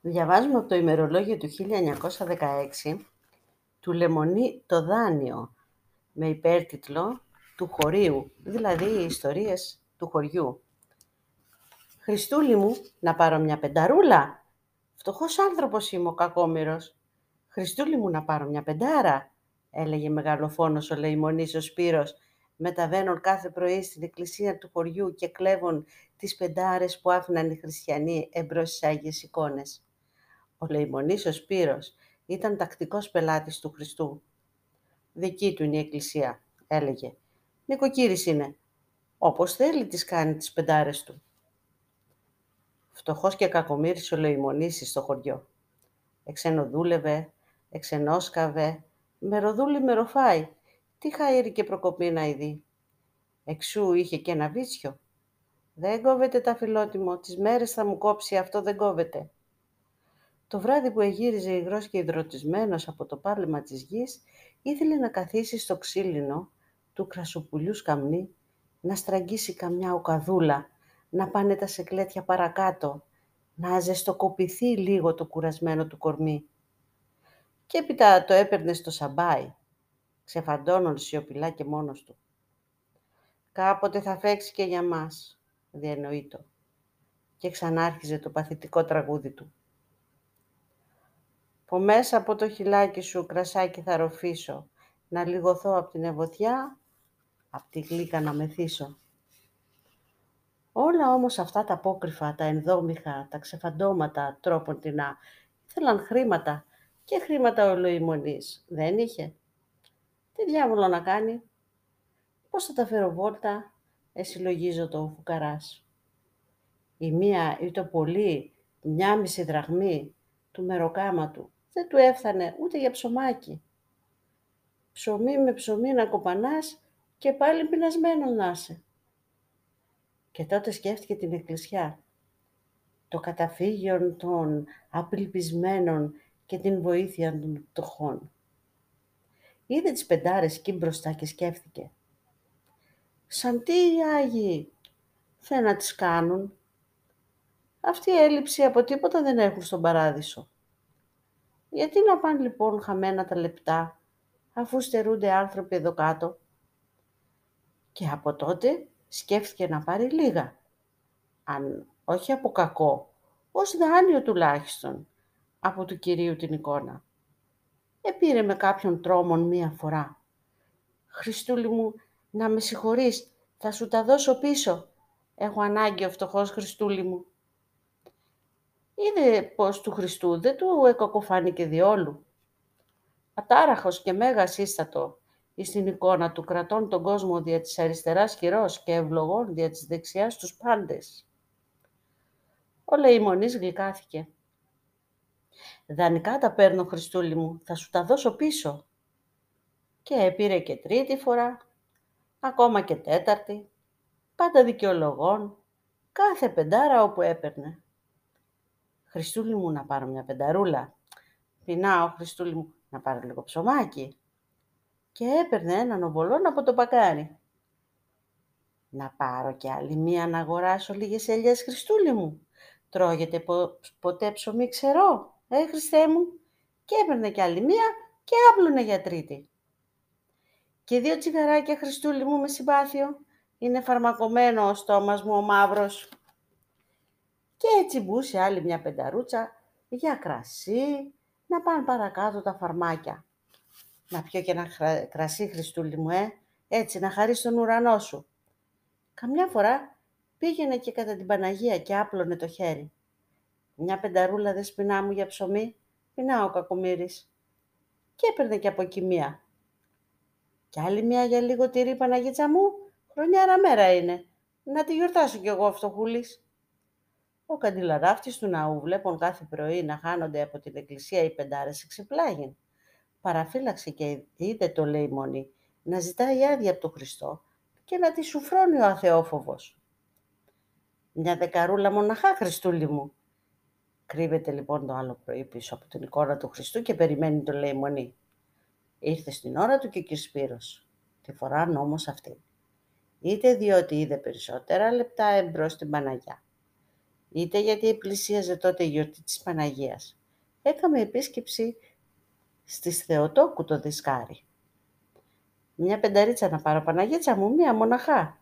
Διαβάζουμε από το ημερολόγιο του 1916 του Λεμονή το δάνειο με υπέρτιτλο του χωρίου, δηλαδή οι ιστορίες του χωριού. Χριστούλη μου, να πάρω μια πενταρούλα. Φτωχός άνθρωπος είμαι ο κακόμυρος. Χριστούλη μου, να πάρω μια πεντάρα, έλεγε μεγαλοφόνος ο Λεϊμονής ο Σπύρος, μεταβαίνουν κάθε πρωί στην εκκλησία του χωριού και κλέβουν τις πεντάρες που άφηναν οι χριστιανοί εμπρός στις Άγιες εικόνες. Ο Λεϊμονής ο Σπύρος ήταν τακτικός πελάτης του Χριστού. Δική του είναι η εκκλησία, έλεγε. Νοικοκύρης είναι. Όπως θέλει τις κάνει τις πεντάρες του. Φτωχός και κακομύρης ο Λεϊμονής στο χωριό. Εξενοδούλευε, εξενόσκαβε, μεροδούλη μεροφάει. Τι χαΐρι και προκοπή να ειδεί. Εξού είχε και ένα βίτσιο. Δεν κόβεται τα φιλότιμο, τις μέρες θα μου κόψει, αυτό δεν κόβεται. Το βράδυ που εγύριζε υγρός και υδροτισμένος από το πάλεμα της γης, ήθελε να καθίσει στο ξύλινο του κρασοπουλιού σκαμνί, να στραγγίσει καμιά οκαδούλα, να πάνε τα σεκλέτια παρακάτω, να ζεστοκοπηθεί λίγο το κουρασμένο του κορμί. Και έπειτα το έπαιρνε στο σαμπάι, ξεφαντώνων σιωπηλά και μόνος του. Κάποτε θα φέξει και για μας, διανοείτο. Και ξανάρχιζε το παθητικό τραγούδι του. Που μέσα από το χυλάκι σου κρασάκι θα ροφήσω, να λιγωθώ από την ευωθιά, απ' τη γλύκα να μεθύσω. Όλα όμως αυτά τα απόκριφα, τα ενδόμηχα, τα ξεφαντώματα τρόπον τεινά, ήθελαν χρήματα και χρήματα ολοημονής. Δεν είχε. Τι διάβολο να κάνει. Πώς θα τα φέρω βόλτα, εσυλλογίζω το φουκαράς. Η μία ή το πολύ, μια μισή δραχμή του μεροκάμα του δεν του έφτανε ούτε για ψωμάκι. Ψωμί με ψωμί να κοπανάς και πάλι πεινασμένος να είσαι. Και τότε σκέφτηκε την εκκλησιά, το καταφύγιο των απελπισμένων και την βοήθεια των πτωχών. Είδε τις πεντάρες εκεί μπροστά και σκέφτηκε. Σαν τι οι Άγιοι θέλουν να τις κάνουν. Αυτή η έλλειψη από τίποτα δεν έχουν στον παράδεισο. Γιατί να πάνε λοιπόν χαμένα τα λεπτά, αφού στερούνται άνθρωποι εδώ κάτω. Και από τότε σκέφτηκε να πάρει λίγα. Αν όχι από κακό, ως δάνειο τουλάχιστον, από του Κυρίου την εικόνα. Επήρε με κάποιον τρόμον μία φορά. «Χριστούλη μου, να με συγχωρείς, θα σου τα δώσω πίσω. Έχω ανάγκη ο φτωχός Χριστούλη μου». Είδε πως του Χριστού δεν του εκοκοφάνηκε διόλου. Ατάραχος και μέγας ίστατο, εις την εικόνα του κρατών τον κόσμο δια της αριστεράς χειρός και ευλογών δια της δεξιάς τους πάντες. Ο Λεϊμονής γλυκάθηκε. Δανεικά τα παίρνω, Χριστούλη μου, θα σου τα δώσω πίσω. Και πήρε και τρίτη φορά, ακόμα και τέταρτη, πάντα δικαιολογών, κάθε πεντάρα όπου έπαιρνε. Χριστούλη μου, να πάρω μια πενταρούλα. Πεινάω, Χριστούλη μου, να πάρω λίγο ψωμάκι. Και έπαιρνε έναν οβολόν από το πακάρι. Να πάρω κι άλλη μία να αγοράσω λίγες ελιές, Χριστούλη μου. Τρώγεται ποτέ ψωμί ξερό, ε, Χριστέ μου. Και έπαιρνε κι άλλη μία και άπλωνε για τρίτη. Και δύο τσιγαράκια, Χριστούλη μου, με συμπάθειο. Είναι φαρμακομένο ο στόμας μου ο μαύρος. Και έτσι μπούσε άλλη μια πενταρούτσα για κρασί, να πάνε παρακάτω τα φαρμάκια. Να πιω και ένα κρασί, Χριστούλη μου, ε, έτσι να χαρεί τον ουρανό σου. Καμιά φορά πήγαινε και κατά την Παναγία και άπλωνε το χέρι. Μια πενταρούλα δεσποινά μου για ψωμί, πεινά ο κακομύρης. Και έπαιρνε και από εκεί μία. Κι άλλη μία για λίγο τυρί Παναγίτσα μου, χρονιάρα μέρα είναι. Να τη γιορτάσω κι εγώ φτωχούλης. Ο καντιλαράφτης του ναού βλέπουν κάθε πρωί να χάνονται από την εκκλησία οι πεντάρες εξεπλάγιν. Παραφύλαξε και είδε το Λεϊμονή να ζητάει άδεια από τον Χριστό και να τη σουφρώνει ο αθεόφοβος. Μια δεκαρούλα μοναχά, Χριστούλη μου. Κρύβεται λοιπόν το άλλο πρωί πίσω από την εικόνα του Χριστού και περιμένει το Λεϊμονή. Ήρθε στην ώρα του και ο Σπύρος. Τη φορά όμως αυτή. Είτε διότι είδε περισσότερα λεπτά εμπρός στην Παναγιά, είτε γιατί πλησίαζε τότε η γιορτή της Παναγίας. Έκαμε επίσκεψη στις Θεοτόκου το δισκάρι. Μια πενταρίτσα να πάρω, Παναγίτσα μου, μία μοναχά.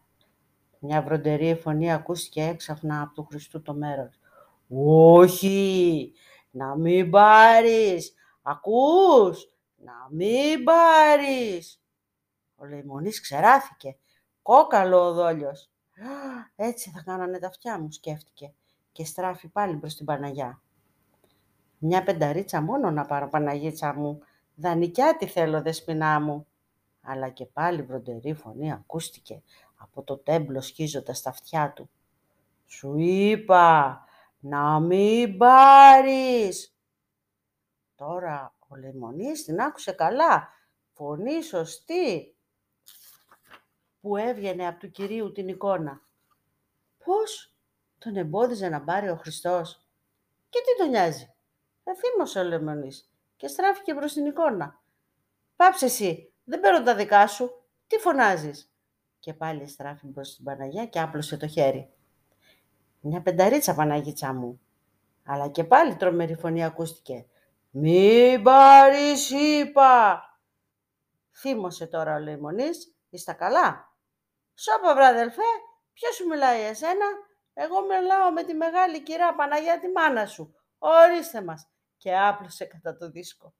Μια βροντερή φωνή ακούστηκε έξαφνα από του Χριστού το μέρος. Όχι, να μην πάρεις, ακούς, να μην πάρεις. Ο Λεϊμονής ξεράθηκε, κόκαλο ο δόλιος. Έτσι θα κάνανε τα αυτιά μου, σκέφτηκε και στράφει πάλι προς την Παναγιά. Μια πενταρίτσα μόνο να πάρω, Παναγίτσα μου, δανεικιά τη θέλω, δεσποινά μου. Αλλά και πάλι βροντερή φωνή ακούστηκε από το τέμπλο σκίζοντας τα αυτιά του. Σου είπα να μην πάρεις. Τώρα ο Λεμονής την άκουσε καλά, φωνή σωστή, που έβγαινε από του Κυρίου την εικόνα. Πώς τον εμπόδιζε να πάρει ο Χριστός και τι τον νοιάζει; Εφήμωσε ο Λεμονής και στράφηκε προς την εικόνα. Πάψε εσύ, δεν παίρνω τα δικά σου. Τι φωνάζεις; Και πάλι στράφει προς την Παναγιά και άπλωσε το χέρι. Μια πενταρίτσα Παναγίτσα μου. Αλλά και πάλι τρομερή φωνή ακούστηκε. Μη πάρεις, είπα. Θύμωσε τώρα ο Λεϊμονής. Είστε καλά; Σώπα βράδελφε, ποιος σου μιλάει εσένα; Εγώ μιλάω με τη μεγάλη κυρά Παναγιά τη μάνα σου. Ορίστε μας. Και άπλωσε κατά το δίσκο.